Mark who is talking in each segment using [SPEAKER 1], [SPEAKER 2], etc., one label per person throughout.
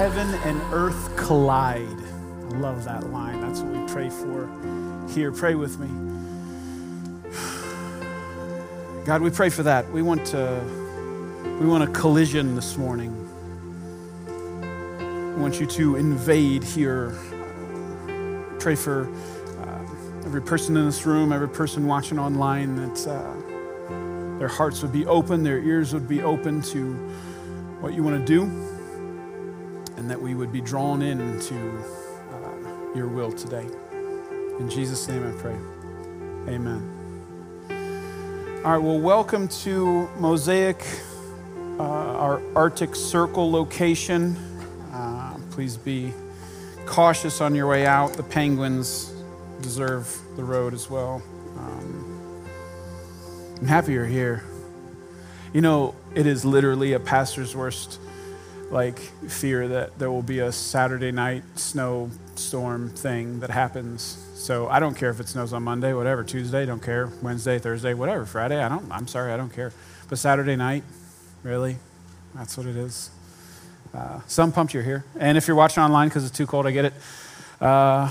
[SPEAKER 1] heaven and earth collide. I love that line. That's what we pray for here. Pray with me. God, we pray for that. We want to we want a collision this morning. We want you to invade here. Pray for uh, every person in this room, every person watching online, that uh, their hearts would be open, their ears would be open to what you want to do, that we would be drawn into uh, your will today. In Jesus' name I pray. Amen. All right, well, welcome to Mosaic, uh, our Arctic Circle location. Uh, please be cautious on your way out. The penguins deserve the road as well. Um, I'm happy you're here. You know, it is literally a pastor's worst like fear that there will be a Saturday night snowstorm thing that happens. So I don't care if it snows on Monday, whatever, Tuesday, don't care, Wednesday, Thursday, whatever, Friday, I don't I'm sorry, I don't care. But Saturday night, really? That's what it is. Uh, some pumped you're here. And if you're watching online because it's too cold, I get it. Uh,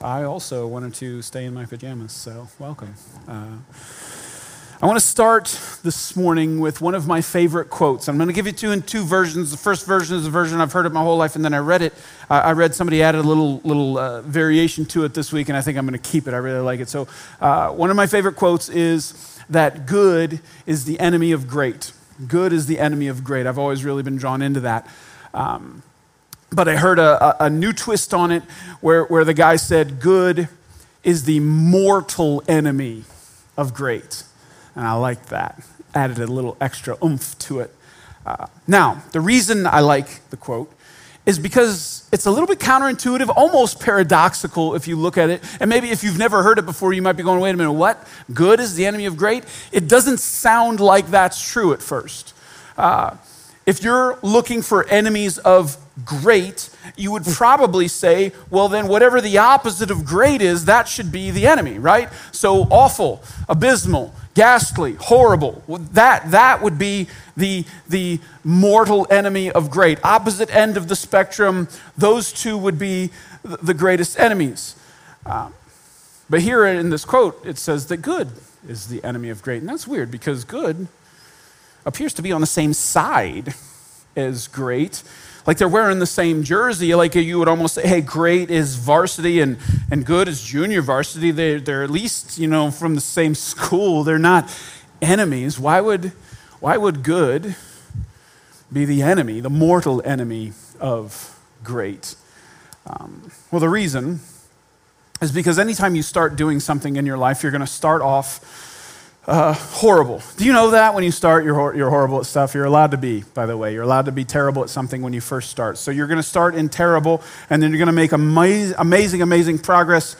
[SPEAKER 1] I also wanted to stay in my pajamas, so welcome. Uh, I want to start this morning with one of my favorite quotes. I'm going to give you in two versions. The first version is a version I've heard it my whole life, and then I read it. I read somebody added a little little uh, variation to it this week, and I think I'm going to keep it. I really like it. So, uh, one of my favorite quotes is that good is the enemy of great. Good is the enemy of great. I've always really been drawn into that. Um, but I heard a, a, a new twist on it where, where the guy said, Good is the mortal enemy of great. And I like that. Added a little extra oomph to it. Uh, now, the reason I like the quote is because it's a little bit counterintuitive, almost paradoxical if you look at it. And maybe if you've never heard it before, you might be going, wait a minute, what? Good is the enemy of great? It doesn't sound like that's true at first. Uh, if you're looking for enemies of great, you would probably say, well, then whatever the opposite of great is, that should be the enemy, right? So awful, abysmal, ghastly, horrible. That, that would be the, the mortal enemy of great. Opposite end of the spectrum, those two would be the greatest enemies. Um, but here in this quote, it says that good is the enemy of great. And that's weird because good appears to be on the same side as great. Like they're wearing the same jersey. Like you would almost say, hey, great is varsity and, and good is junior varsity. They're, they're at least, you know, from the same school. They're not enemies. Why would, why would good be the enemy, the mortal enemy of great? Um, well, the reason is because anytime you start doing something in your life, you're going to start off uh, horrible. Do you know that when you start, you're, you're horrible at stuff? You're allowed to be, by the way. You're allowed to be terrible at something when you first start. So you're going to start in terrible, and then you're going to make amazing, amazing, progress,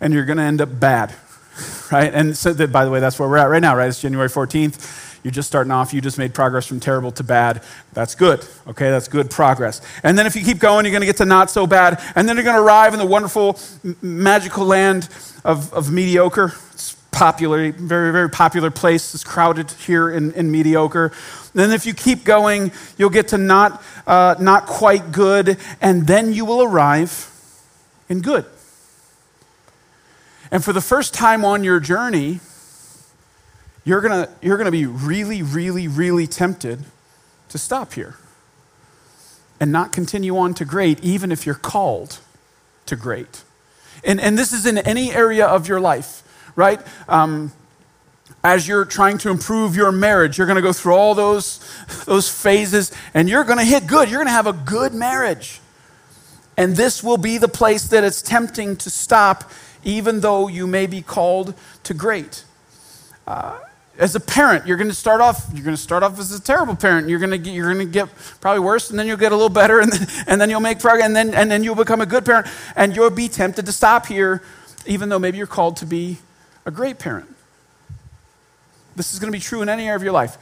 [SPEAKER 1] and you're going to end up bad, right? And so, that, by the way, that's where we're at right now, right? It's January 14th. You're just starting off. You just made progress from terrible to bad. That's good. Okay, that's good progress. And then if you keep going, you're going to get to not so bad. And then you're going to arrive in the wonderful, magical land of, of mediocre. It's popular, very, very popular place. It's crowded here in, in mediocre. Then, if you keep going, you'll get to not, uh, not quite good, and then you will arrive in good. And for the first time on your journey, you're gonna, you're gonna be really, really, really tempted to stop here and not continue on to great, even if you're called to great. And, and this is in any area of your life right? Um, as you're trying to improve your marriage, you're going to go through all those, those phases and you're going to hit good. You're going to have a good marriage. And this will be the place that it's tempting to stop, even though you may be called to great. Uh, as a parent, you're going to start off. You're going to start off as a terrible parent. You're going to get, you're going to get probably worse, and then you'll get a little better, and then, and then you'll make progress, and then and then you'll become a good parent, and you'll be tempted to stop here, even though maybe you're called to be a great parent. This is going to be true in any area of your life.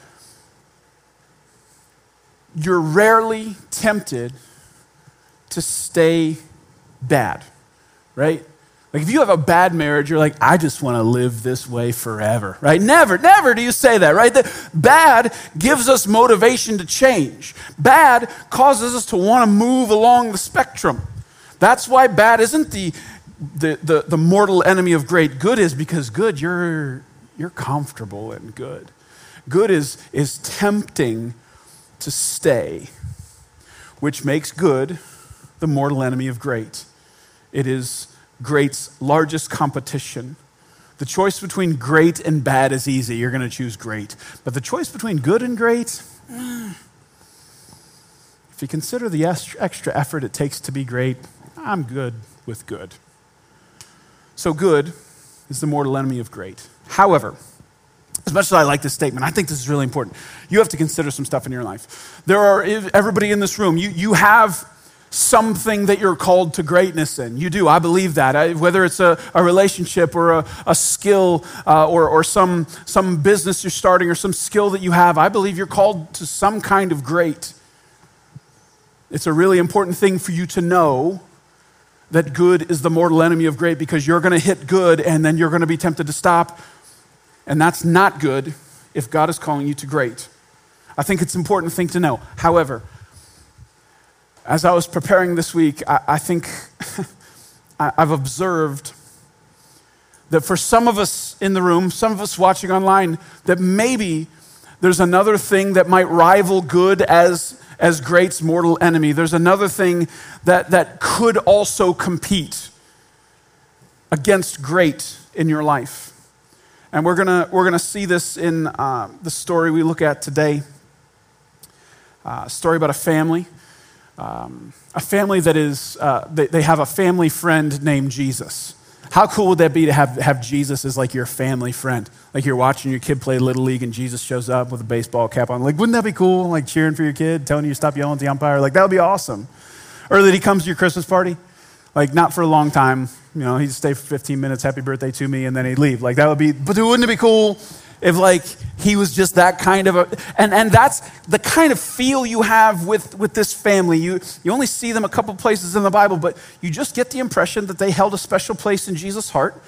[SPEAKER 1] You're rarely tempted to stay bad, right? Like if you have a bad marriage, you're like, I just want to live this way forever, right? Never, never do you say that, right? The bad gives us motivation to change. Bad causes us to want to move along the spectrum. That's why bad isn't the, the, the, the mortal enemy of great. Good is because good, you're, you're comfortable and good. Good is, is tempting to stay, which makes good the mortal enemy of great. It is great's largest competition. The choice between great and bad is easy. You're going to choose great. But the choice between good and great, eh. if you consider the extra effort it takes to be great, I'm good with good. So, good is the mortal enemy of great. However, as much as I like this statement, I think this is really important. You have to consider some stuff in your life. There are, everybody in this room, you, you have something that you're called to greatness in. You do. I believe that. I, whether it's a, a, relationship or a, a skill uh, or, or some, some business you're starting or some skill that you have, I believe you're called to some kind of great. It's a really important thing for you to know that good is the mortal enemy of great because you're going to hit good and then you're going to be tempted to stop and that's not good if God is calling you to great. I think it's an important thing to know. However, as I was preparing this week, I, I think I've observed that for some of us in the room, some of us watching online, that maybe there's another thing that might rival good as, as great's mortal enemy. There's another thing that, that could also compete against great in your life. And we're going we're gonna see this in uh, the story we look at today uh, story about a family. Um, a family that is, uh, they, they have a family friend named Jesus. How cool would that be to have, have Jesus as like your family friend? Like you're watching your kid play Little League and Jesus shows up with a baseball cap on. Like, wouldn't that be cool? Like cheering for your kid, telling you to stop yelling at the umpire. Like, that would be awesome. Or that he comes to your Christmas party. Like, not for a long time, you know, he'd stay for 15 minutes, happy birthday to me, and then he'd leave. Like, that would be, but wouldn't it be cool if, like, he was just that kind of a, and, and that's the kind of feel you have with, with this family. You, you only see them a couple places in the Bible, but you just get the impression that they held a special place in Jesus' heart,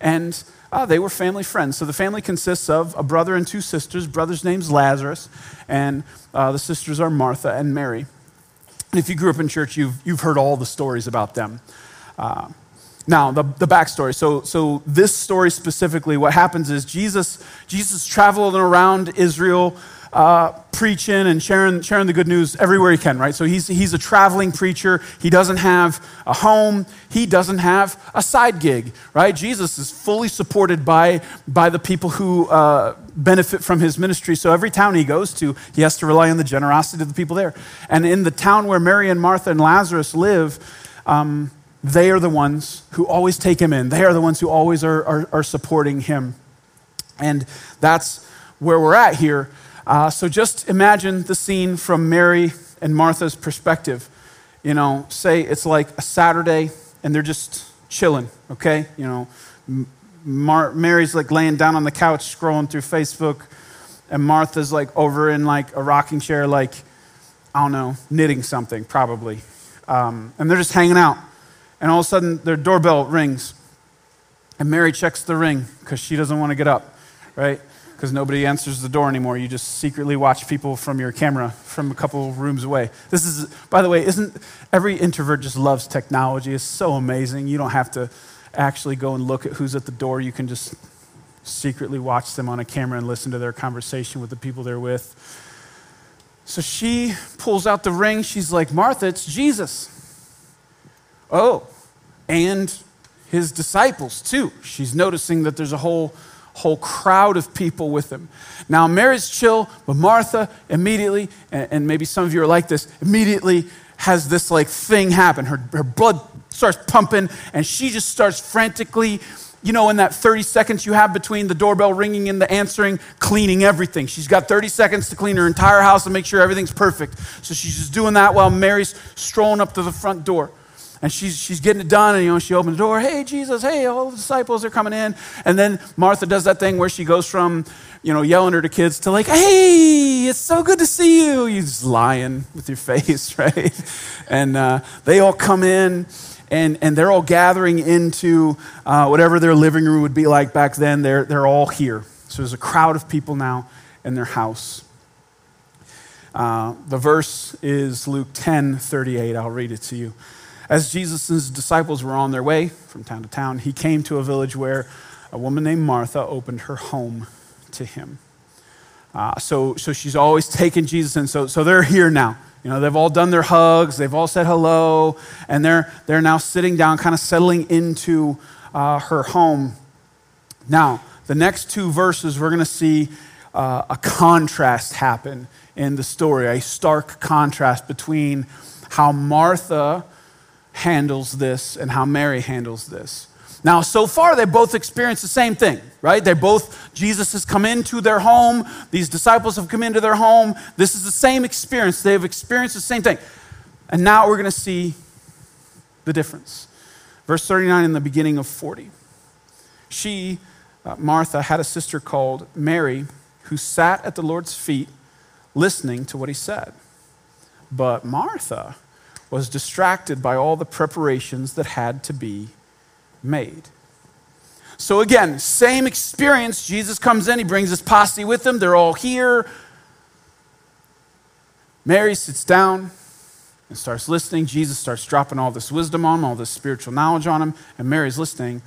[SPEAKER 1] and uh, they were family friends. So the family consists of a brother and two sisters. Brother's name's Lazarus, and uh, the sisters are Martha and Mary. And if you grew up in church, you've, you've heard all the stories about them. Uh, now, the, the backstory. So, so, this story specifically, what happens is Jesus, Jesus traveling around Israel, uh, preaching and sharing, sharing the good news everywhere he can, right? So, he's, he's a traveling preacher. He doesn't have a home, he doesn't have a side gig, right? Jesus is fully supported by, by the people who uh, benefit from his ministry. So, every town he goes to, he has to rely on the generosity of the people there. And in the town where Mary and Martha and Lazarus live, um, they are the ones who always take him in. They are the ones who always are, are, are supporting him. And that's where we're at here. Uh, so just imagine the scene from Mary and Martha's perspective. You know, say it's like a Saturday and they're just chilling, okay? You know, Mar- Mary's like laying down on the couch scrolling through Facebook, and Martha's like over in like a rocking chair, like, I don't know, knitting something, probably. Um, and they're just hanging out. And all of a sudden, their doorbell rings. And Mary checks the ring because she doesn't want to get up, right? Because nobody answers the door anymore. You just secretly watch people from your camera from a couple rooms away. This is, by the way, isn't every introvert just loves technology? It's so amazing. You don't have to actually go and look at who's at the door. You can just secretly watch them on a camera and listen to their conversation with the people they're with. So she pulls out the ring. She's like, Martha, it's Jesus. Oh, and his disciples too. She's noticing that there's a whole whole crowd of people with him. Now Mary's chill, but Martha immediately, and, and maybe some of you are like this, immediately has this like thing happen. Her, her blood starts pumping, and she just starts frantically you know, in that 30 seconds you have between the doorbell ringing and the answering, cleaning everything. She's got 30 seconds to clean her entire house and make sure everything's perfect. So she's just doing that while Mary's strolling up to the front door. And she's, she's getting it done, and you know, she opens the door, hey, Jesus, hey, all the disciples are coming in. And then Martha does that thing where she goes from, you know, yelling at her kids to like, hey, it's so good to see you. You're just lying with your face, right? And uh, they all come in, and, and they're all gathering into uh, whatever their living room would be like back then. They're, they're all here. So there's a crowd of people now in their house. Uh, the verse is Luke 10 38. I'll read it to you. As Jesus' disciples were on their way from town to town, he came to a village where a woman named Martha opened her home to him. Uh, so, so she's always taken Jesus in. So, so they're here now. You know, they've all done their hugs, they've all said hello, and they're, they're now sitting down, kind of settling into uh, her home. Now, the next two verses, we're going to see uh, a contrast happen in the story, a stark contrast between how Martha handles this and how Mary handles this. Now, so far, they both experienced the same thing, right? They both, Jesus has come into their home. These disciples have come into their home. This is the same experience. They've experienced the same thing. And now we're going to see the difference. Verse 39 in the beginning of 40. She, uh, Martha, had a sister called Mary who sat at the Lord's feet listening to what he said. But Martha, was distracted by all the preparations that had to be made. So, again, same experience. Jesus comes in, he brings his posse with him. They're all here. Mary sits down and starts listening. Jesus starts dropping all this wisdom on him, all this spiritual knowledge on him, and Mary's listening.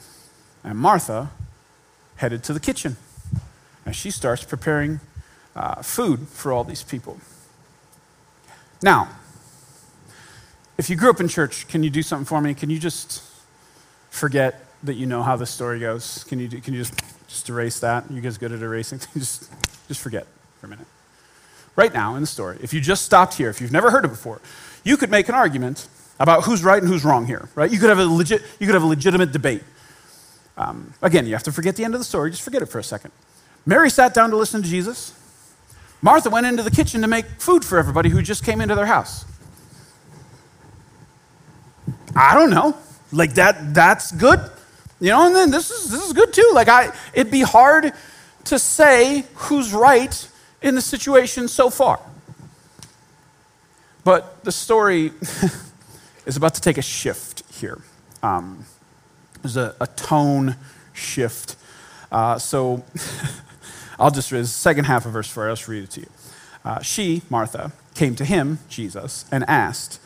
[SPEAKER 1] And Martha headed to the kitchen and she starts preparing uh, food for all these people. Now, if you grew up in church, can you do something for me? Can you just forget that you know how the story goes? Can you, do, can you just, just erase that? You guys good at erasing? just, just forget for a minute. Right now in the story, if you just stopped here, if you've never heard it before, you could make an argument about who's right and who's wrong here, right? You could have a, legit, you could have a legitimate debate. Um, again, you have to forget the end of the story. Just forget it for a second. Mary sat down to listen to Jesus. Martha went into the kitchen to make food for everybody who just came into their house. I don't know. Like that that's good. You know, and then this is this is good too. Like I it'd be hard to say who's right in the situation so far. But the story is about to take a shift here. Um, there's a, a tone shift. Uh, so I'll just read the second half of verse 4. I'll just read it to you. Uh, she, Martha, came to him, Jesus, and asked,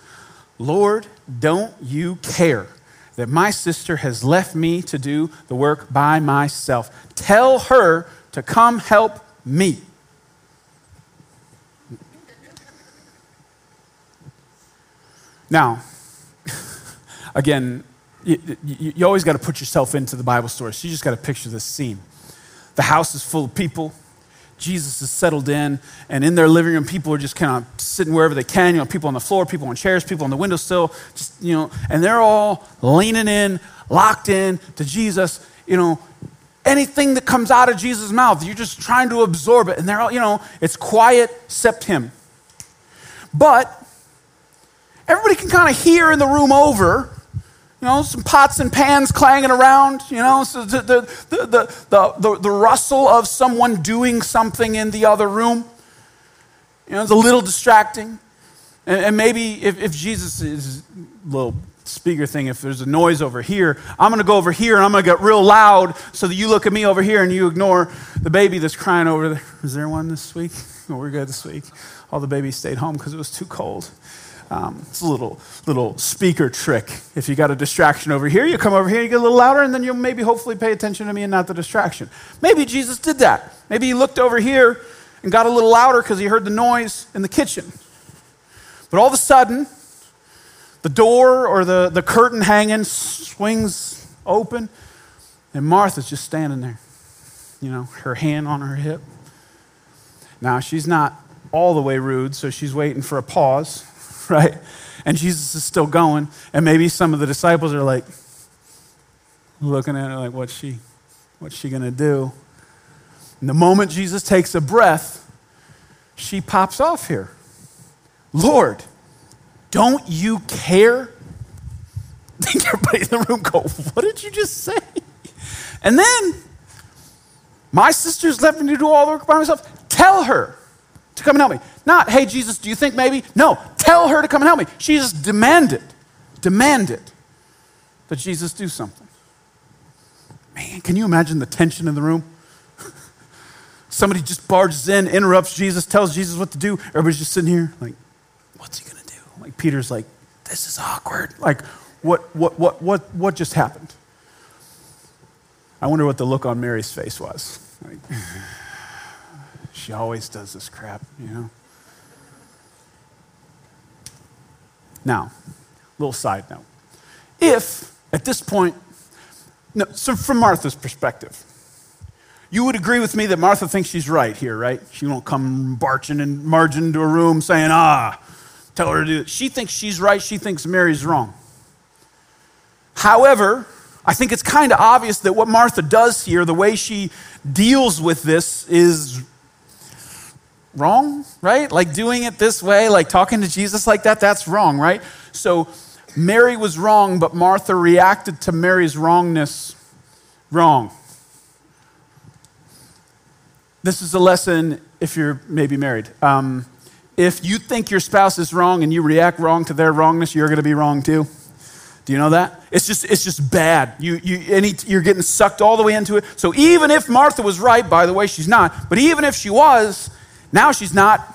[SPEAKER 1] Lord, don't you care that my sister has left me to do the work by myself? Tell her to come help me. Now, again, you, you, you always got to put yourself into the Bible story. So you just got to picture this scene. The house is full of people. Jesus is settled in, and in their living room, people are just kind of sitting wherever they can. You know, people on the floor, people on chairs, people on the windowsill, just you know, and they're all leaning in, locked in to Jesus. You know, anything that comes out of Jesus' mouth, you're just trying to absorb it, and they're all, you know, it's quiet except him. But everybody can kind of hear in the room over you know, some pots and pans clanging around, you know, so the, the, the, the, the, the rustle of someone doing something in the other room. You know, it's a little distracting. And, and maybe if, if Jesus is a little speaker thing, if there's a noise over here, I'm going to go over here and I'm going to get real loud so that you look at me over here and you ignore the baby that's crying over there. Is there one this week? Oh, we're good this week. All the babies stayed home because it was too cold. Um, it's a little, little speaker trick. If you got a distraction over here, you come over here, you get a little louder, and then you'll maybe hopefully pay attention to me and not the distraction. Maybe Jesus did that. Maybe he looked over here and got a little louder because he heard the noise in the kitchen. But all of a sudden, the door or the, the curtain hanging swings open, and Martha's just standing there, you know, her hand on her hip. Now, she's not all the way rude, so she's waiting for a pause right? And Jesus is still going. And maybe some of the disciples are like looking at her like, what's she, what's she to do? And the moment Jesus takes a breath, she pops off here. Lord, don't you care think everybody in the room go, What did you just say? And then, my sister's left me to do all the work by myself. Tell her to come and help me. Not, hey, Jesus, do you think maybe? No, tell her to come and help me. She just demanded, demanded that Jesus do something. Man, can you imagine the tension in the room? Somebody just barges in, interrupts Jesus, tells Jesus what to do. Everybody's just sitting here, like, what's he going to do? Like, Peter's like, this is awkward. Like, what, what, what, what, what just happened? I wonder what the look on Mary's face was. Like, she always does this crap, you know? Now, little side note. If, at this point, no, so from Martha's perspective, you would agree with me that Martha thinks she's right here, right? She won't come barging and marching into a room saying, ah, tell her to do it. She thinks she's right. She thinks Mary's wrong. However, I think it's kind of obvious that what Martha does here, the way she deals with this, is wrong, right? Like doing it this way, like talking to Jesus like that, that's wrong, right? So Mary was wrong, but Martha reacted to Mary's wrongness wrong. This is a lesson if you're maybe married. Um, if you think your spouse is wrong and you react wrong to their wrongness, you're going to be wrong too. Do you know that? It's just, it's just bad. You, you, any, you're getting sucked all the way into it. So even if Martha was right, by the way, she's not, but even if she was, now she's not.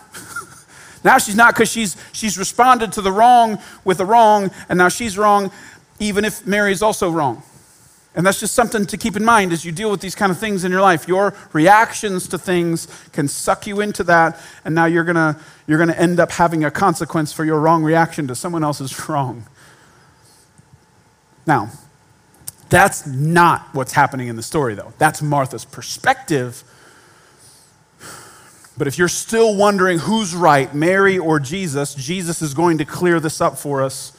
[SPEAKER 1] now she's not because she's, she's responded to the wrong with the wrong, and now she's wrong, even if Mary is also wrong. And that's just something to keep in mind as you deal with these kind of things in your life. Your reactions to things can suck you into that, and now you're to you're going to end up having a consequence for your wrong reaction to someone else's wrong. Now, that's not what's happening in the story, though. That's Martha's perspective. But if you're still wondering who's right, Mary or Jesus, Jesus is going to clear this up for us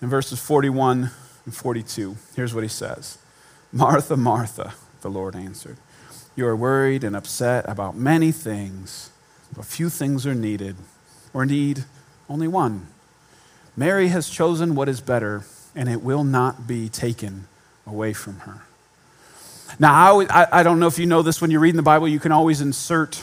[SPEAKER 1] in verses 41 and 42. Here's what he says Martha, Martha, the Lord answered, You are worried and upset about many things, but few things are needed, or indeed, only one. Mary has chosen what is better, and it will not be taken away from her. Now, I, I, don't know if you know this when you're reading the Bible, you can always insert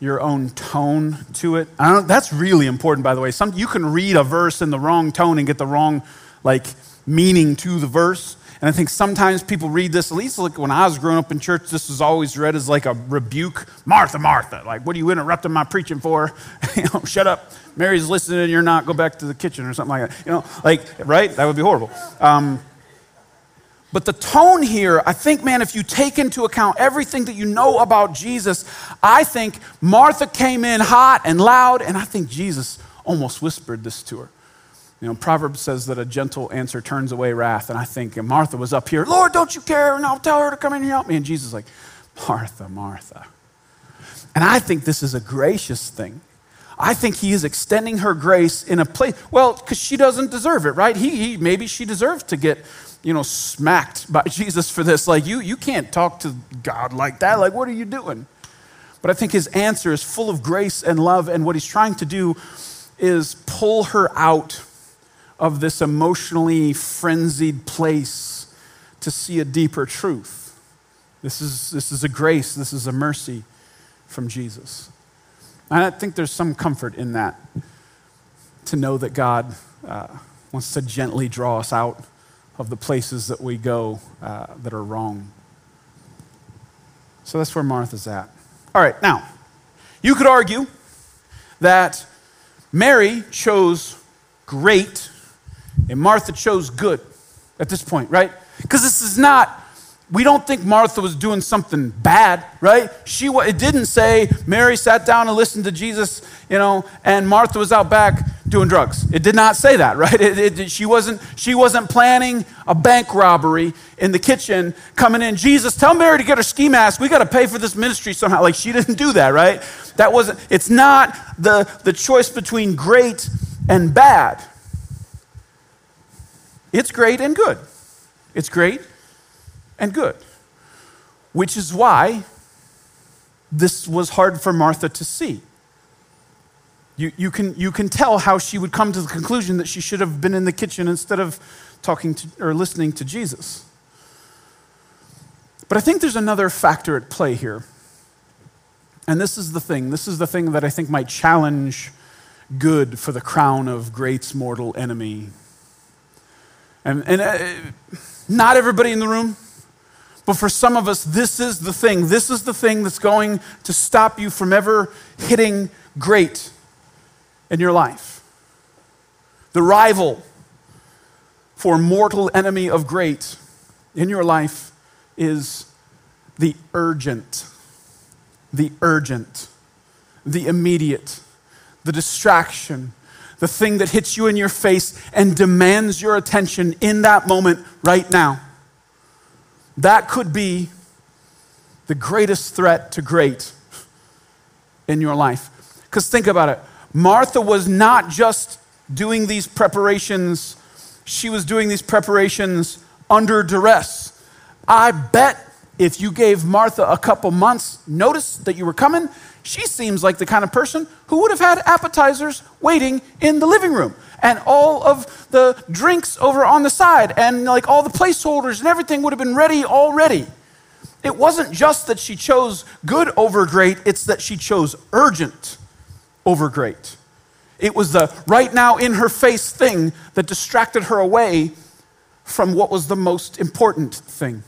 [SPEAKER 1] your own tone to it. that's really important, by the way. Some, you can read a verse in the wrong tone and get the wrong like meaning to the verse. And I think sometimes people read this, at least like when I was growing up in church, this was always read as like a rebuke. Martha, Martha, like, what are you interrupting my preaching for? you know, shut up. Mary's listening and you're not, go back to the kitchen or something like that. You know, like, right? That would be horrible. Um, but the tone here, I think, man, if you take into account everything that you know about Jesus, I think Martha came in hot and loud, and I think Jesus almost whispered this to her. You know, Proverbs says that a gentle answer turns away wrath. And I think and Martha was up here, Lord, don't you care? And I'll tell her to come in and help me. And Jesus is like, Martha, Martha. And I think this is a gracious thing. I think he is extending her grace in a place, well, because she doesn't deserve it, right? He, he, maybe she deserved to get, you know, smacked by Jesus for this. Like, you, you can't talk to God like that. Like, what are you doing? But I think his answer is full of grace and love. And what he's trying to do is pull her out of this emotionally frenzied place to see a deeper truth. This is, this is a grace, this is a mercy from Jesus. And I think there's some comfort in that to know that God uh, wants to gently draw us out of the places that we go uh, that are wrong. So that's where Martha's at. All right, now, you could argue that Mary chose great and Martha chose good at this point, right? Because this is not, we don't think Martha was doing something bad, right? She, it didn't say Mary sat down and listened to Jesus, you know, and Martha was out back doing drugs. It did not say that, right? It, it, she, wasn't, she wasn't planning a bank robbery in the kitchen coming in. Jesus, tell Mary to get her ski mask. We got to pay for this ministry somehow. Like she didn't do that, right? That wasn't, it's not the, the choice between great and bad. It's great and good. It's great and good. Which is why this was hard for Martha to see. You, you, can, you can tell how she would come to the conclusion that she should have been in the kitchen instead of talking to, or listening to Jesus. But I think there's another factor at play here. And this is the thing. This is the thing that I think might challenge good for the crown of great's mortal enemy. And, and uh, not everybody in the room, but for some of us, this is the thing. This is the thing that's going to stop you from ever hitting great in your life. The rival for mortal enemy of great in your life is the urgent, the urgent, the immediate, the distraction, the thing that hits you in your face and demands your attention in that moment right now. That could be the greatest threat to great in your life. Because think about it Martha was not just doing these preparations, she was doing these preparations under duress. I bet if you gave Martha a couple months' notice that you were coming, she seems like the kind of person who would have had appetizers waiting in the living room and all of the drinks over on the side and like all the placeholders and everything would have been ready already. It wasn't just that she chose good over great, it's that she chose urgent over great. It was the right now in her face thing that distracted her away from what was the most important thing.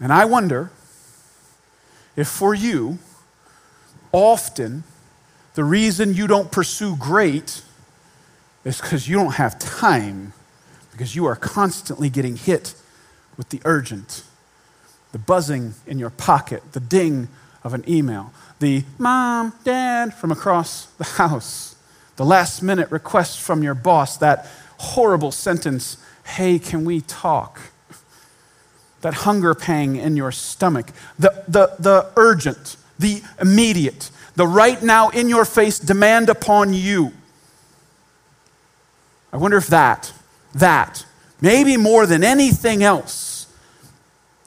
[SPEAKER 1] And I wonder if for you, often the reason you don't pursue great is because you don't have time, because you are constantly getting hit with the urgent, the buzzing in your pocket, the ding of an email, the mom, dad from across the house, the last minute request from your boss, that horrible sentence, hey, can we talk? That hunger pang in your stomach, the, the, the urgent, the immediate, the right now in your face demand upon you. I wonder if that, that, maybe more than anything else,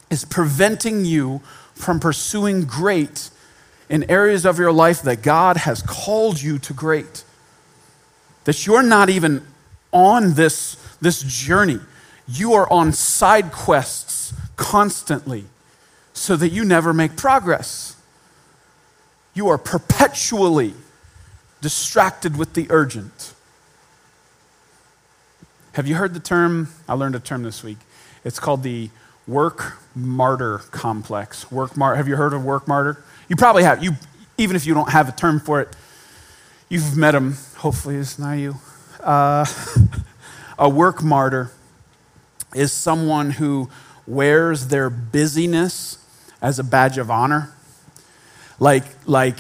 [SPEAKER 1] is preventing you from pursuing great in areas of your life that God has called you to great. That you're not even on this, this journey, you are on side quests constantly so that you never make progress. You are perpetually distracted with the urgent. Have you heard the term? I learned a term this week. It's called the work martyr complex. Work mar- Have you heard of work martyr? You probably have. You, even if you don't have a term for it, you've met him. Hopefully, it's not you. Uh, a work martyr is someone who wears their busyness as a badge of honor. Like, like,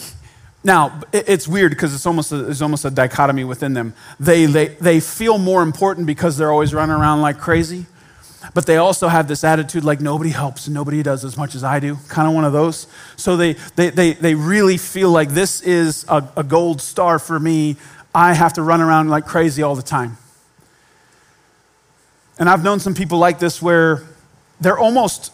[SPEAKER 1] now it's weird because it's almost a, it's almost a dichotomy within them. They, they, they feel more important because they're always running around like crazy, but they also have this attitude like nobody helps and nobody does as much as I do, kind of one of those. So they, they, they, they really feel like this is a, a gold star for me. I have to run around like crazy all the time. And I've known some people like this where they're almost,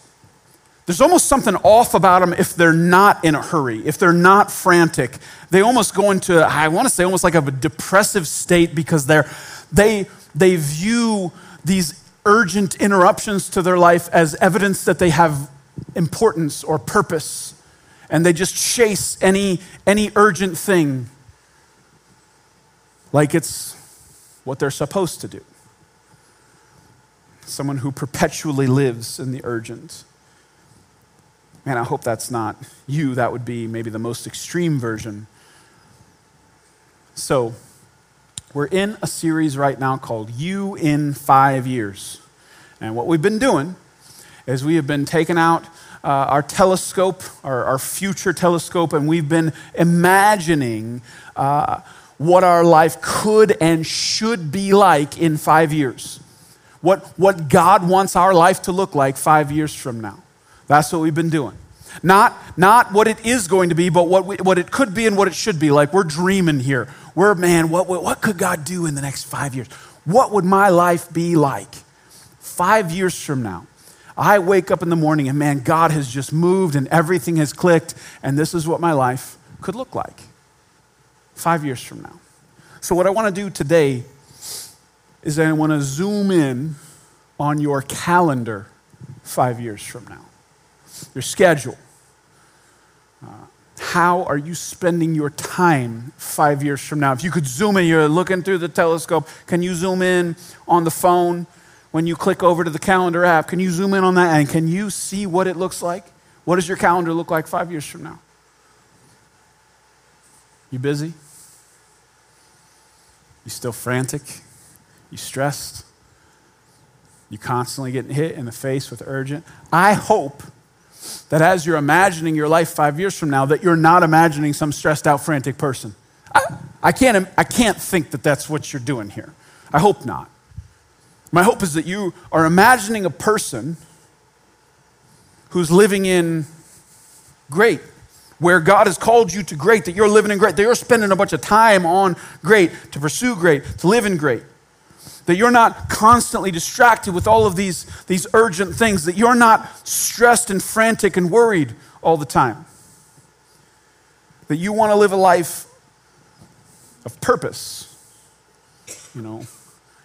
[SPEAKER 1] there's almost something off about them if they're not in a hurry, if they're not frantic. They almost go into, I want to say, almost like a depressive state because they're, they, they view these urgent interruptions to their life as evidence that they have importance or purpose. And they just chase any, any urgent thing like it's what they're supposed to do. Someone who perpetually lives in the urgent. Man, I hope that's not you. That would be maybe the most extreme version. So, we're in a series right now called You in Five Years. And what we've been doing is we have been taking out uh, our telescope, our, our, future telescope, and we've been imagining uh, what our life could and should be like in five years. What, what God wants our life to look like five years from now. That's what we've been doing. Not, not what it is going to be, but what, we, what it could be and what it should be. Like we're dreaming here. We're, man, what, what, what could God do in the next five years? What would my life be like five years from now? I wake up in the morning and man, God has just moved and everything has clicked, and this is what my life could look like. Five years from now. So, what I want to do today is I want to zoom in on your calendar five years from now, your schedule. Uh, how are you spending your time five years from now? If you could zoom in, you're looking through the telescope, can you zoom in on the phone when you click over to the calendar app? Can you zoom in on that and can you see what it looks like? What does your calendar look like five years from now? You busy? You still frantic? You stressed? You constantly getting hit in the face with urgent? I hope that as you're imagining your life five years from now, that you're not imagining some stressed out, frantic person. I, I, can't, I can't think that that's what you're doing here. I hope not. My hope is that you are imagining a person who's living in great, where God has called you to great, that you're living in great, that you're spending a bunch of time on great, to pursue great, to live in great. That you're not constantly distracted with all of these, these urgent things, that you're not stressed and frantic and worried all the time. That you want to live a life of purpose, you know,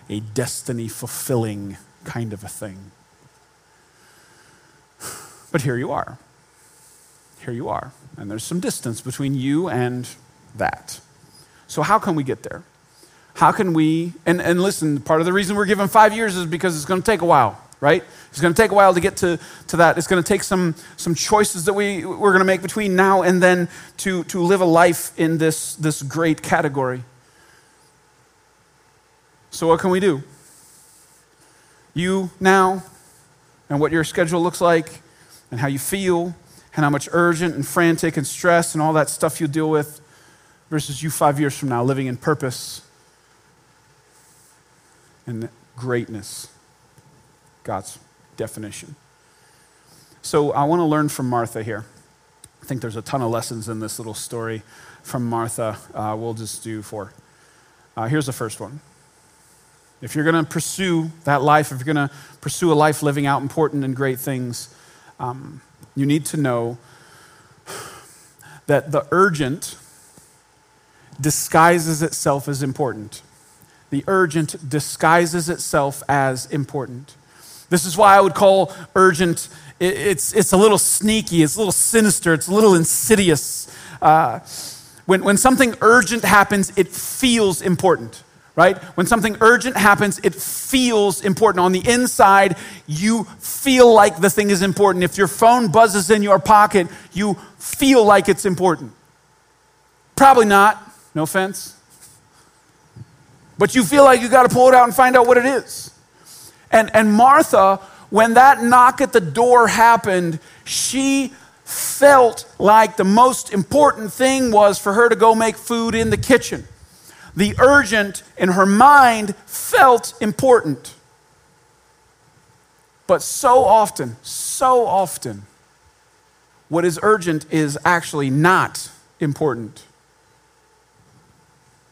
[SPEAKER 1] a destiny fulfilling kind of a thing. But here you are. Here you are. And there's some distance between you and that. So, how can we get there? How can we, and, and listen, part of the reason we're given five years is because it's going to take a while, right? It's going to take a while to get to, to that. It's going to take some, some choices that we, we're going to make between now and then to, to live a life in this, this great category. So, what can we do? You now, and what your schedule looks like, and how you feel, and how much urgent and frantic and stress and all that stuff you deal with, versus you five years from now living in purpose and greatness. God's definition. So I want to learn from Martha here. I think there's a ton of lessons in this little story from Martha. Uh, we'll just do four. Uh, here's the first one. If you're going to pursue that life, if you're going to pursue a life living out important and great things, um, you need to know that the urgent disguises itself as important the urgent disguises itself as important. This is why I would call urgent, it's, it's a little sneaky, it's a little sinister, it's a little insidious. Uh, when, when something urgent happens, it feels important, right? When something urgent happens, it feels important. On the inside, you feel like the thing is important. If your phone buzzes in your pocket, you feel like it's important. Probably not, no offense but you feel like you got to pull it out and find out what it is. And, and Martha, when that knock at the door happened, she felt like the most important thing was for her to go make food in the kitchen. The urgent in her mind felt important. But so often, so often, what is urgent is actually not important.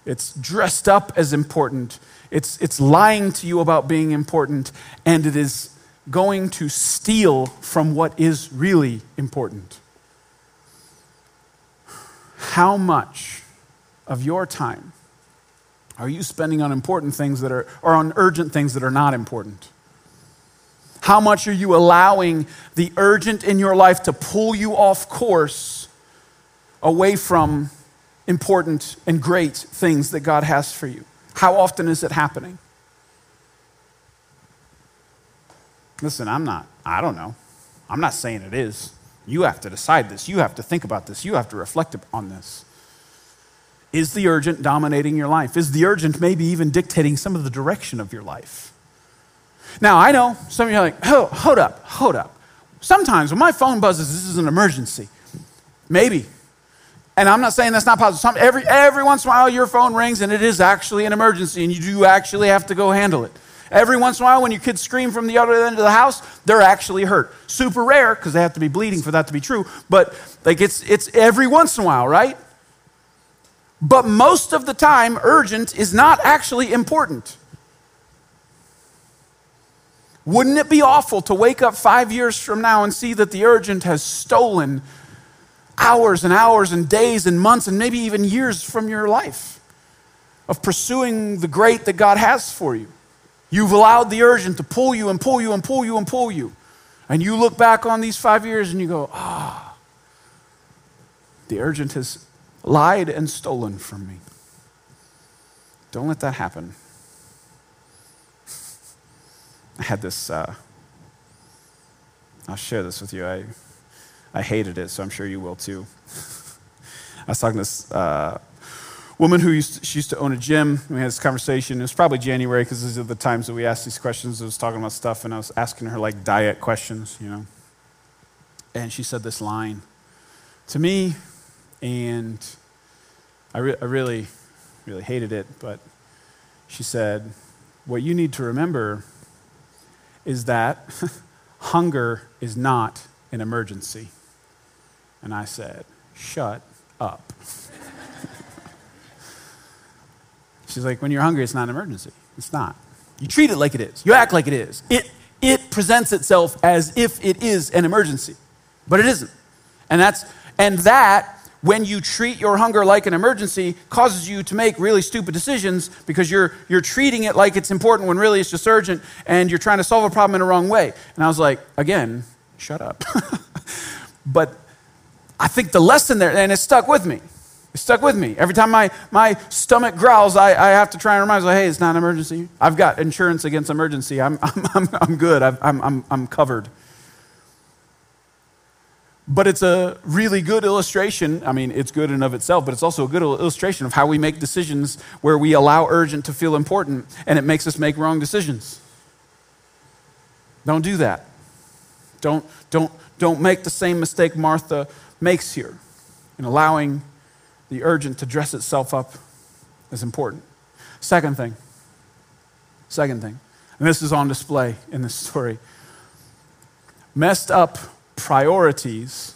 [SPEAKER 1] It's dressed up as important. It's, it's lying to you about being important, and it is going to steal from what is really important. How much of your time are you spending on important things that are, or on urgent things that are not important? How much are you allowing the urgent in your life to pull you off course away from important and great things that God has for you? How often is it happening? Listen, I'm not, I don't know. I'm not saying it is. You have to decide this. You have to think about this. You have to reflect on this. Is the urgent dominating your life? Is the urgent maybe even dictating some of the direction of your life? Now, I know some of you are like, oh, hold up, hold up. Sometimes when my phone buzzes, this is an emergency. Maybe. And I'm not saying that's not possible. Some, every, every once in a while, your phone rings and it is actually an emergency and you do actually have to go handle it. Every once in a while, when your kids scream from the other end of the house, they're actually hurt. Super rare because they have to be bleeding for that to be true. But like it's, it's every once in a while, right? But most of the time, urgent is not actually important. Wouldn't it be awful to wake up five years from now and see that the urgent has stolen hours and hours and days and months and maybe even years from your life of pursuing the great that God has for you. You've allowed the urgent to pull you and pull you and pull you and pull you. And you look back on these five years and you go, ah, the urgent has lied and stolen from me. Don't let that happen. I had this, uh, I'll share this with you. I, I hated it, so I'm sure you will too. I was talking to this uh, woman who used to, she used to own a gym. We had this conversation. It was probably January because these are the times that we ask these questions. I was talking about stuff, and I was asking her like diet questions, you know. And she said this line to me, and I, re- I really, really hated it. But she said, "What you need to remember is that hunger is not an emergency." And I said, "Shut up." She's like, when you're hungry, it's not an emergency. It's not. You treat it like it is. You act like it is. It, it presents itself as if it is an emergency, but it isn't. And that's and that when you treat your hunger like an emergency causes you to make really stupid decisions because you're you're treating it like it's important when really it's just urgent and you're trying to solve a problem in the wrong way. And I was like, again, shut up. but I think the lesson there, and it stuck with me. It stuck with me. Every time my, my stomach growls, I, I have to try and remind myself, hey, it's not an emergency. I've got insurance against emergency. I'm, I'm, I'm, I'm good. i am I'm, I'm covered. But it's a really good illustration. I mean, it's good in of itself, but it's also a good illustration of how we make decisions where we allow urgent to feel important and it makes us make wrong decisions. Don't do that. Don't, don't, don't make the same mistake Martha makes here in allowing the urgent to dress itself up is important. Second thing, second thing, and this is on display in this story messed up priorities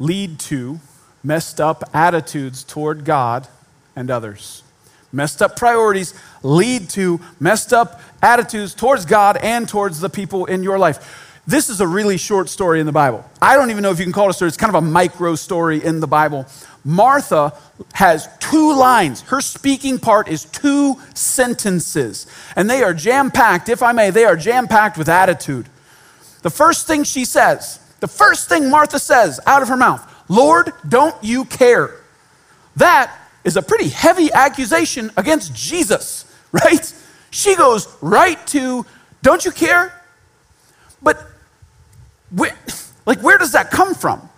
[SPEAKER 1] lead to messed up attitudes toward God and others. Messed up priorities lead to messed up attitudes towards God and towards the people in your life. This is a really short story in the Bible. I don't even know if you can call it a story. It's kind of a micro story in the Bible. Martha has two lines. Her speaking part is two sentences. And they are jam packed, if I may, they are jam packed with attitude. The first thing she says, the first thing Martha says out of her mouth, Lord, don't you care? That is a pretty heavy accusation against Jesus, right? She goes right to, Don't you care? But, where, like, where does that come from?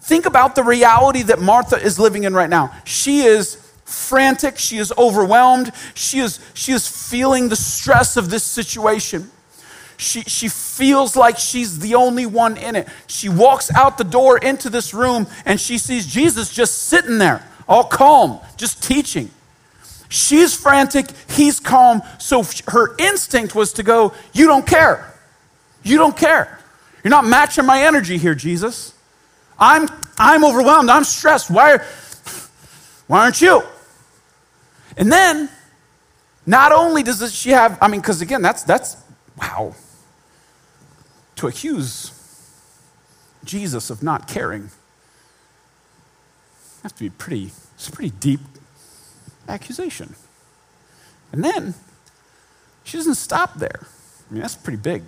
[SPEAKER 1] Think about the reality that Martha is living in right now. She is frantic, she is overwhelmed, she is, she is feeling the stress of this situation. She, she feels like she's the only one in it. She walks out the door into this room and she sees Jesus just sitting there, all calm, just teaching. She's frantic, he's calm. So her instinct was to go, You don't care. You don't care. You're not matching my energy here, Jesus. I'm, I'm overwhelmed. I'm stressed. Why, why aren't you? And then, not only does she have, I mean, because again, that's, that's, wow. To accuse Jesus of not caring, have to be pretty, it's a pretty deep accusation. And then, she doesn't stop there. I mean, that's pretty big.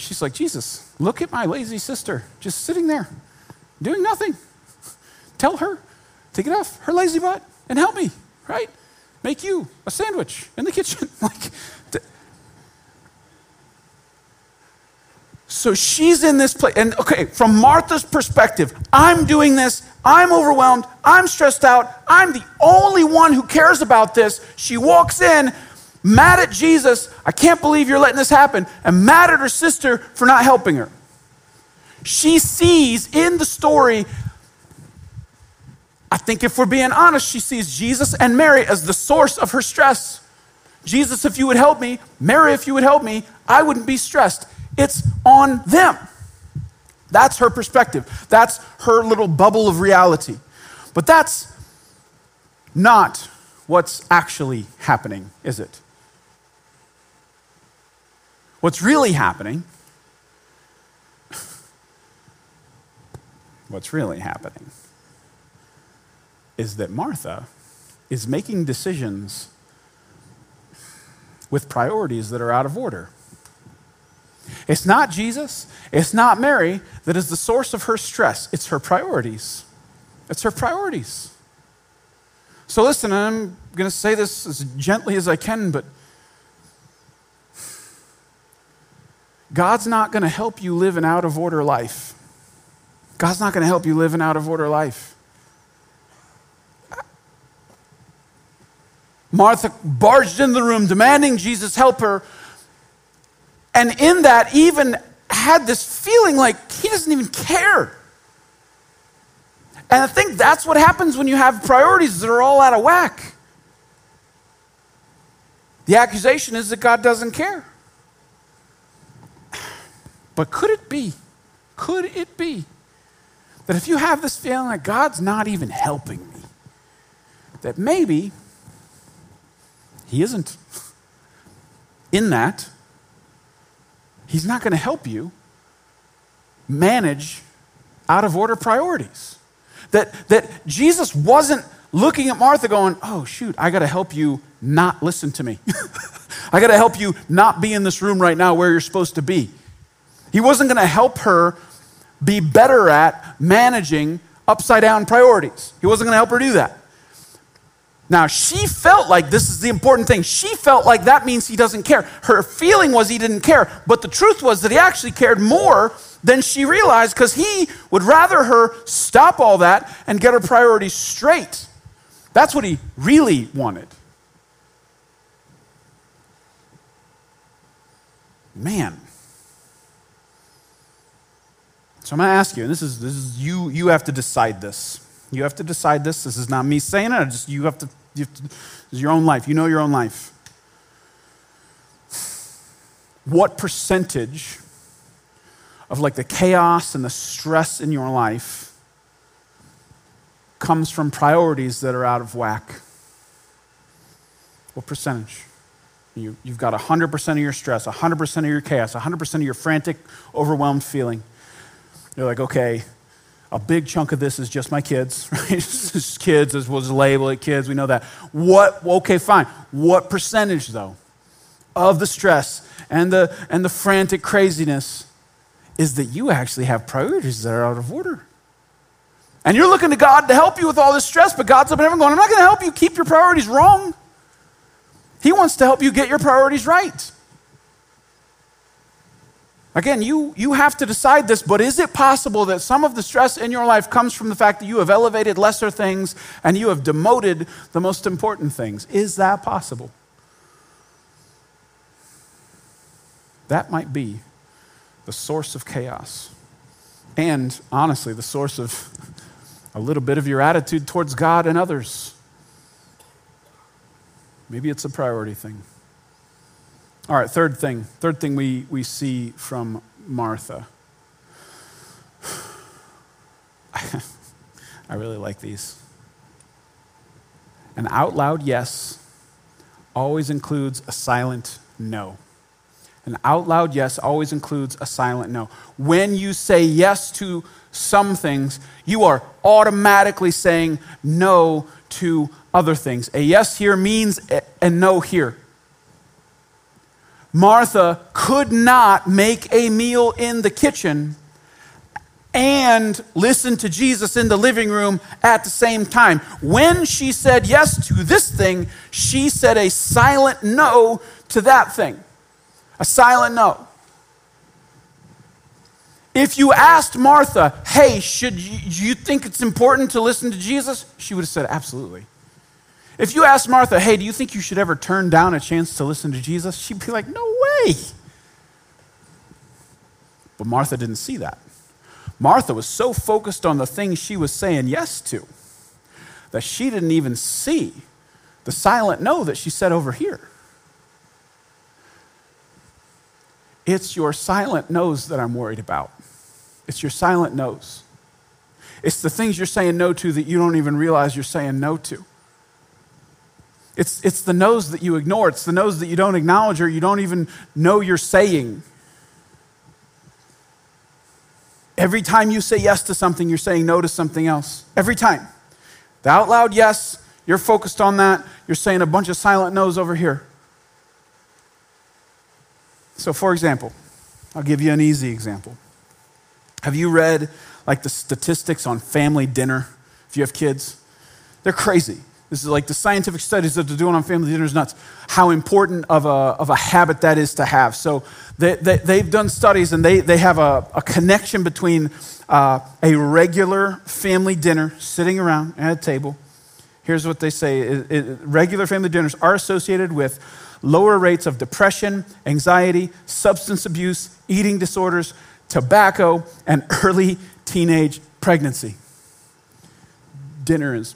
[SPEAKER 1] She's like, Jesus, look at my lazy sister just sitting there doing nothing. Tell her to get off her lazy butt and help me, right? Make you a sandwich in the kitchen. like, so she's in this place. And okay, from Martha's perspective, I'm doing this. I'm overwhelmed. I'm stressed out. I'm the only one who cares about this. She walks in, mad at Jesus. I can't believe you're letting this happen. And mad at her sister for not helping her. She sees in the story, I think if we're being honest, she sees Jesus and Mary as the source of her stress. Jesus, if you would help me, Mary, if you would help me, I wouldn't be stressed. It's on them. That's her perspective. That's her little bubble of reality. But that's not what's actually happening, is it? What's really happening what's really happening is that Martha is making decisions with priorities that are out of order. It's not Jesus, it's not Mary that is the source of her stress, it's her priorities. It's her priorities. So, listen, I'm going to say this as gently as I can, but God's not going to help you live an out of order life. God's not going to help you live an out of order life. Martha barged in the room demanding Jesus help her. And in that, even had this feeling like he doesn't even care. And I think that's what happens when you have priorities that are all out of whack. The accusation is that God doesn't care. But could it be, could it be that if you have this feeling that God's not even helping me, that maybe He isn't in that, He's not going to help you manage out of order priorities. That, that Jesus wasn't looking at Martha going, oh, shoot, I got to help you not listen to me. I got to help you not be in this room right now where you're supposed to be. He wasn't going to help her be better at managing upside down priorities. He wasn't going to help her do that. Now, she felt like this is the important thing. She felt like that means he doesn't care. Her feeling was he didn't care, but the truth was that he actually cared more than she realized because he would rather her stop all that and get her priorities straight. That's what he really wanted. Man. So I'm going to ask you, and this is, this is you, you have to decide this. You have to decide this. This is not me saying it. Just you have to. You have to this is your own life. You know your own life. What percentage of like the chaos and the stress in your life comes from priorities that are out of whack? What percentage? You, you've got 100% of your stress, 100% of your chaos, 100% of your frantic, overwhelmed feeling. You're like, okay, a big chunk of this is just my kids, right? just kids, as was label it kids, we know that. What, okay, fine. What percentage, though, of the stress and the, and the frantic craziness is that you actually have priorities that are out of order? And you're looking to God to help you with all this stress, but God's up in heaven going, I'm not going to help you keep your priorities wrong. He wants to help you get your priorities right. Again, you, you have to decide this, but is it possible that some of the stress in your life comes from the fact that you have elevated lesser things and you have demoted the most important things? Is that possible? That might be the source of chaos. And honestly, the source of a little bit of your attitude towards God and others. Maybe it's a priority thing. All right, third thing. Third thing we, we see from Martha. I really like these. An out loud yes always includes a silent no. An out loud yes always includes a silent no. When you say yes to some things, you are automatically saying no to other things. A yes here means a no here. Martha could not make a meal in the kitchen and listen to Jesus in the living room at the same time. When she said yes to this thing, she said a silent no to that thing. A silent no. If you asked Martha, hey, should you, you think it's important to listen to Jesus? She would have said, absolutely. If you asked Martha, hey, do you think you should ever turn down a chance to listen to Jesus? She'd be like, no way. But Martha didn't see that. Martha was so focused on the things she was saying yes to that she didn't even see the silent no that she said over here. It's your silent no's that I'm worried about. It's your silent no's. It's the things you're saying no to that you don't even realize you're saying no to. It's, it's the no's that you ignore. It's the no's that you don't acknowledge or you don't even know you're saying. Every time you say yes to something, you're saying no to something else. Every time. The out loud yes, you're focused on that. You're saying a bunch of silent no's over here. So, for example, I'll give you an easy example. Have you read like the statistics on family dinner if you have kids? They're crazy. This is like the scientific studies that they're doing on family dinners nuts, how important of a, of a habit that is to have. So they, they, have done studies and they, they have a, a connection between uh, a regular family dinner, sitting around at a table. Here's what they say it, it, regular family dinners are associated with lower rates of depression, anxiety, substance abuse, eating disorders, tobacco, and early teenage pregnancy. Dinner is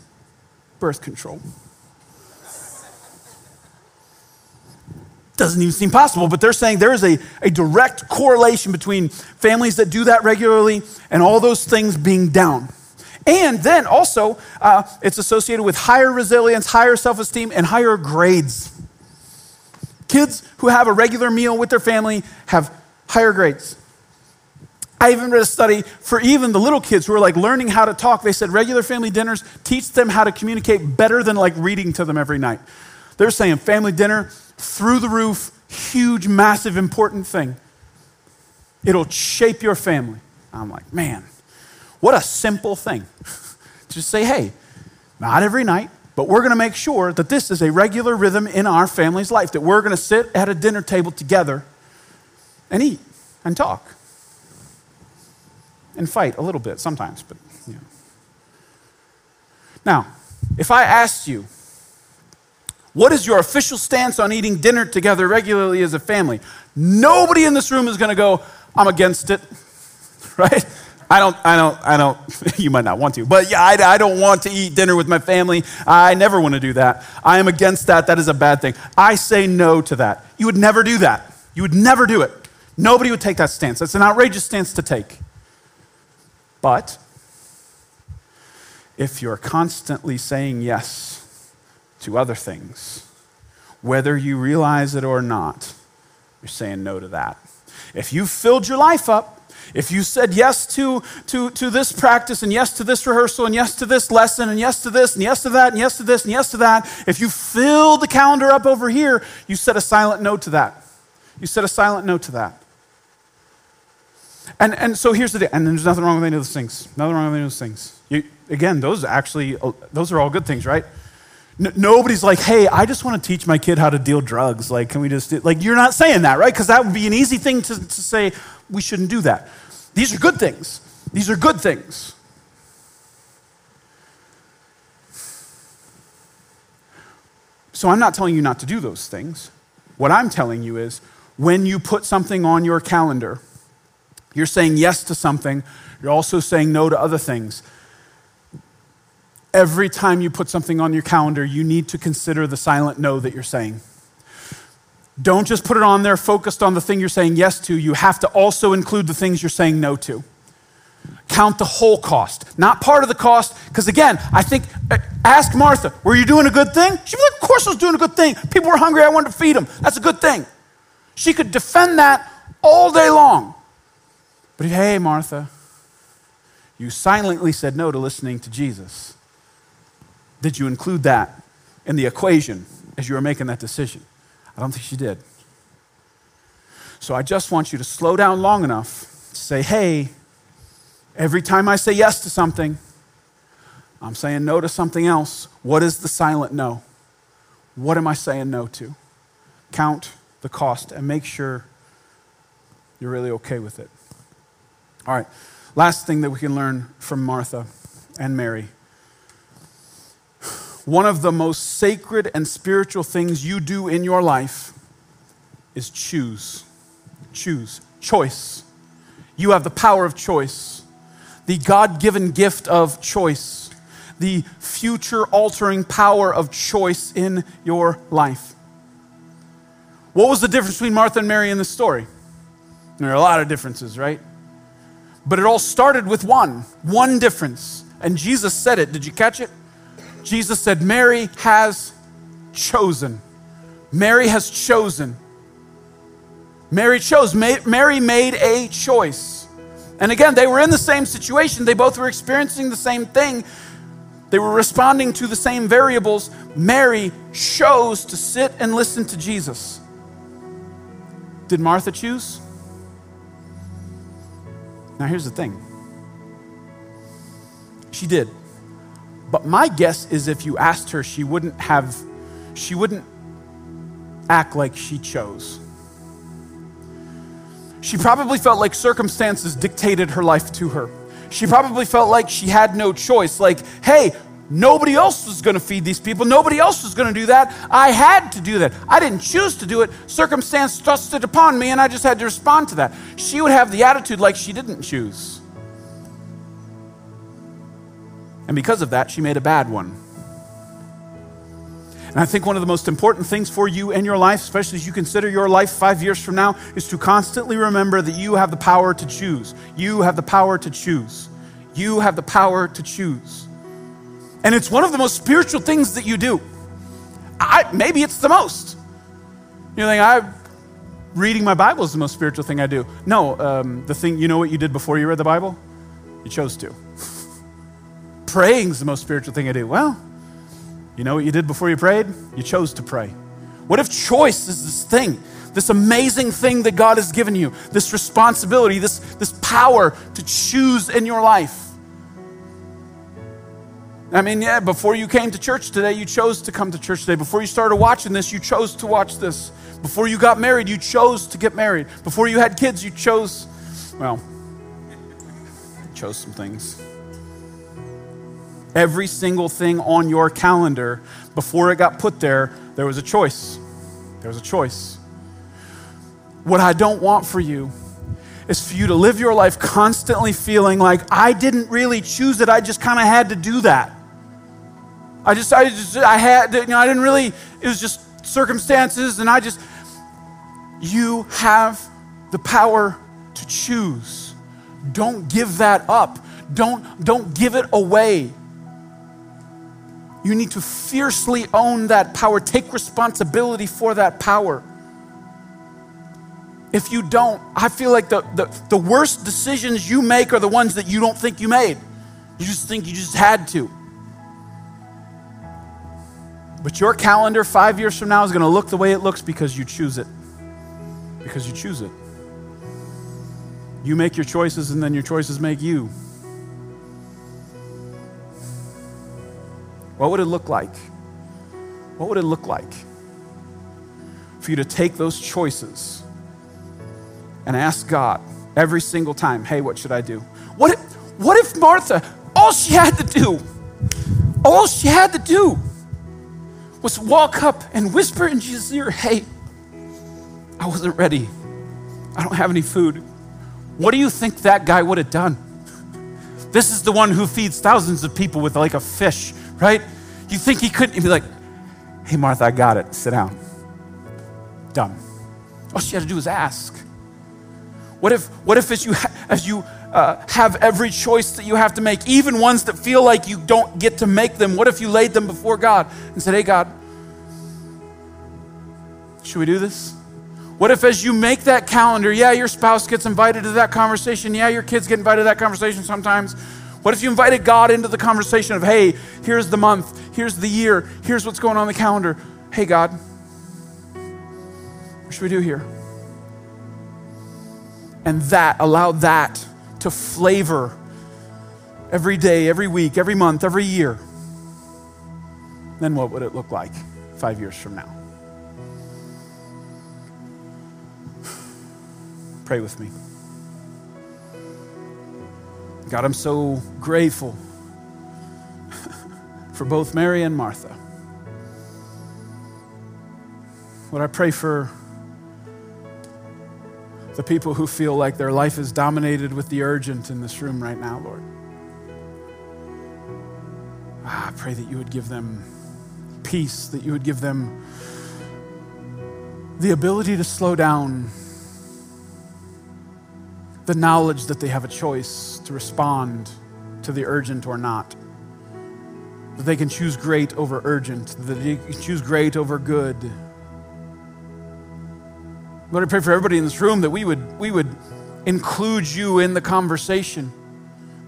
[SPEAKER 1] birth control. Doesn't even seem possible, but they're saying there is a, a direct correlation between families that do that regularly and all those things being down. And then also, uh, it's associated with higher resilience, higher self esteem, and higher grades. Kids who have a regular meal with their family have higher grades. I even read a study for even the little kids who are like learning how to talk. They said regular family dinners teach them how to communicate better than like reading to them every night. They're saying family dinner, through the roof, huge, massive, important thing. It'll shape your family. I'm like, man, what a simple thing. Just say, hey, not every night, but we're going to make sure that this is a regular rhythm in our family's life, that we're going to sit at a dinner table together and eat and talk and fight a little bit sometimes, but you know. Now, if I asked you, what is your official stance on eating dinner together regularly as a family? Nobody in this room is going to go, I'm against it, right? I don't, I don't, I don't, you might not want to, but yeah, I, I don't want to eat dinner with my family. I never want to do that. I am against that. That is a bad thing. I say no to that. You would never do that. You would never do it. Nobody would take that stance. That's an outrageous stance to take. But if you're constantly saying yes to other things, whether you realize it or not, you're saying no to that. If you filled your life up, if you said yes to, to, to this practice and yes to this rehearsal and yes to this lesson and yes to this and yes to that and yes to this and yes to that, if you fill the calendar up over here, you said a silent no to that. You said a silent no to that. And, and so here's the deal. And there's nothing wrong with any of those things. Nothing wrong with any of those things. You, again, those actually, uh, those are all good things, right? N- nobody's like, hey, I just want to teach my kid how to deal drugs. Like, can we just, do, like, you're not saying that, right? Because that would be an easy thing to, to say, we shouldn't do that. These are good things. These are good things. So I'm not telling you not to do those things. What I'm telling you is when you put something on your calendar, you're saying yes to something, you're also saying no to other things. Every time you put something on your calendar, you need to consider the silent no that you're saying. Don't just put it on there focused on the thing you're saying yes to. You have to also include the things you're saying no to. Count the whole cost, not part of the cost. Because again, I think, uh, ask Martha, were you doing a good thing? She'd be like, of course I was doing a good thing. People were hungry, I wanted to feed them. That's a good thing. She could defend that all day long. But hey, Martha, you silently said no to listening to Jesus. Did you include that in the equation as you were making that decision? I don't think she did. So I just want you to slow down long enough to say, hey, every time I say yes to something, I'm saying no to something else. What is the silent no? What am I saying no to? Count the cost and make sure you're really okay with it. All right, last thing that we can learn from Martha and Mary. One of the most sacred and spiritual things you do in your life is choose. Choose. Choice. You have the power of choice, the God given gift of choice, the future altering power of choice in your life. What was the difference between Martha and Mary in this story? There are a lot of differences, right? But it all started with one, one difference. And Jesus said it. Did you catch it? Jesus said, Mary has chosen. Mary has chosen. Mary chose. Mary made a choice. And again, they were in the same situation. They both were experiencing the same thing. They were responding to the same variables. Mary chose to sit and listen to Jesus. Did Martha choose? Now, here's the thing she did. But my guess is if you asked her, she wouldn't have, she wouldn't act like she chose. She probably felt like circumstances dictated her life to her. She probably felt like she had no choice. Like, hey, nobody else was going to feed these people. Nobody else was going to do that. I had to do that. I didn't choose to do it. Circumstance thrust it upon me, and I just had to respond to that. She would have the attitude like she didn't choose. And because of that, she made a bad one. And I think one of the most important things for you in your life, especially as you consider your life five years from now, is to constantly remember that you have the power to choose. You have the power to choose. You have the power to choose. And it's one of the most spiritual things that you do. I, maybe it's the most. You think, I, reading my Bible is the most spiritual thing I do. No, um, the thing, you know what you did before you read the Bible? You chose to. Praying is the most spiritual thing I do. Well, you know what you did before you prayed? You chose to pray. What if choice is this thing, this amazing thing that God has given you, this responsibility, this, this power to choose in your life? I mean, yeah, before you came to church today, you chose to come to church today. Before you started watching this, you chose to watch this. Before you got married, you chose to get married. Before you had kids, you chose, well, chose some things. Every single thing on your calendar, before it got put there, there was a choice. There was a choice. What I don't want for you is for you to live your life constantly feeling like I didn't really choose it, I just kind of had to do that. I just, I just, I had, you know, I didn't really, it was just circumstances, and I just, you have the power to choose. Don't give that up. Don't, don't give it away. You need to fiercely own that power, take responsibility for that power. If you don't, I feel like the, the, the worst decisions you make are the ones that you don't think you made. You just think you just had to. But your calendar five years from now is going to look the way it looks because you choose it. Because you choose it. You make your choices, and then your choices make you. What would it look like? What would it look like for you to take those choices and ask God every single time, hey, what should I do? What if, what if Martha, all she had to do, all she had to do was walk up and whisper in Jesus' ear, hey, I wasn't ready. I don't have any food. What do you think that guy would have done? This is the one who feeds thousands of people with like a fish right? You think he couldn't be like, hey, Martha, I got it. Sit down. Done. All she had to do was ask. What if, what if as you, as you uh, have every choice that you have to make, even ones that feel like you don't get to make them, what if you laid them before God and said, hey, God, should we do this? What if, as you make that calendar, yeah, your spouse gets invited to that conversation, yeah, your kids get invited to that conversation sometimes, what if you invited God into the conversation of, hey, here's the month, here's the year, here's what's going on the calendar. Hey, God, what should we do here? And that, allow that to flavor every day, every week, every month, every year. Then what would it look like five years from now? Pray with me. God, I'm so grateful for both Mary and Martha. What I pray for the people who feel like their life is dominated with the urgent in this room right now, Lord. Ah, I pray that you would give them peace, that you would give them the ability to slow down the knowledge that they have a choice to respond to the urgent or not. That they can choose great over urgent, that they can choose great over good. Lord, I pray for everybody in this room that we would, we would include you in the conversation,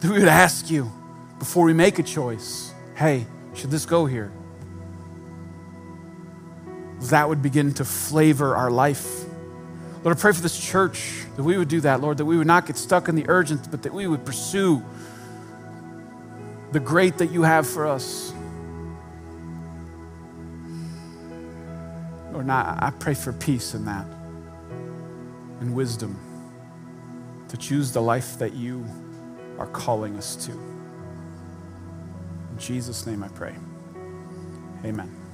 [SPEAKER 1] that we would ask you before we make a choice hey, should this go here? That would begin to flavor our life. Lord, I pray for this church that we would do that, Lord, that we would not get stuck in the urgent, but that we would pursue the great that you have for us. Lord, I pray for peace in that and wisdom to choose the life that you are calling us to. In Jesus' name I pray. Amen.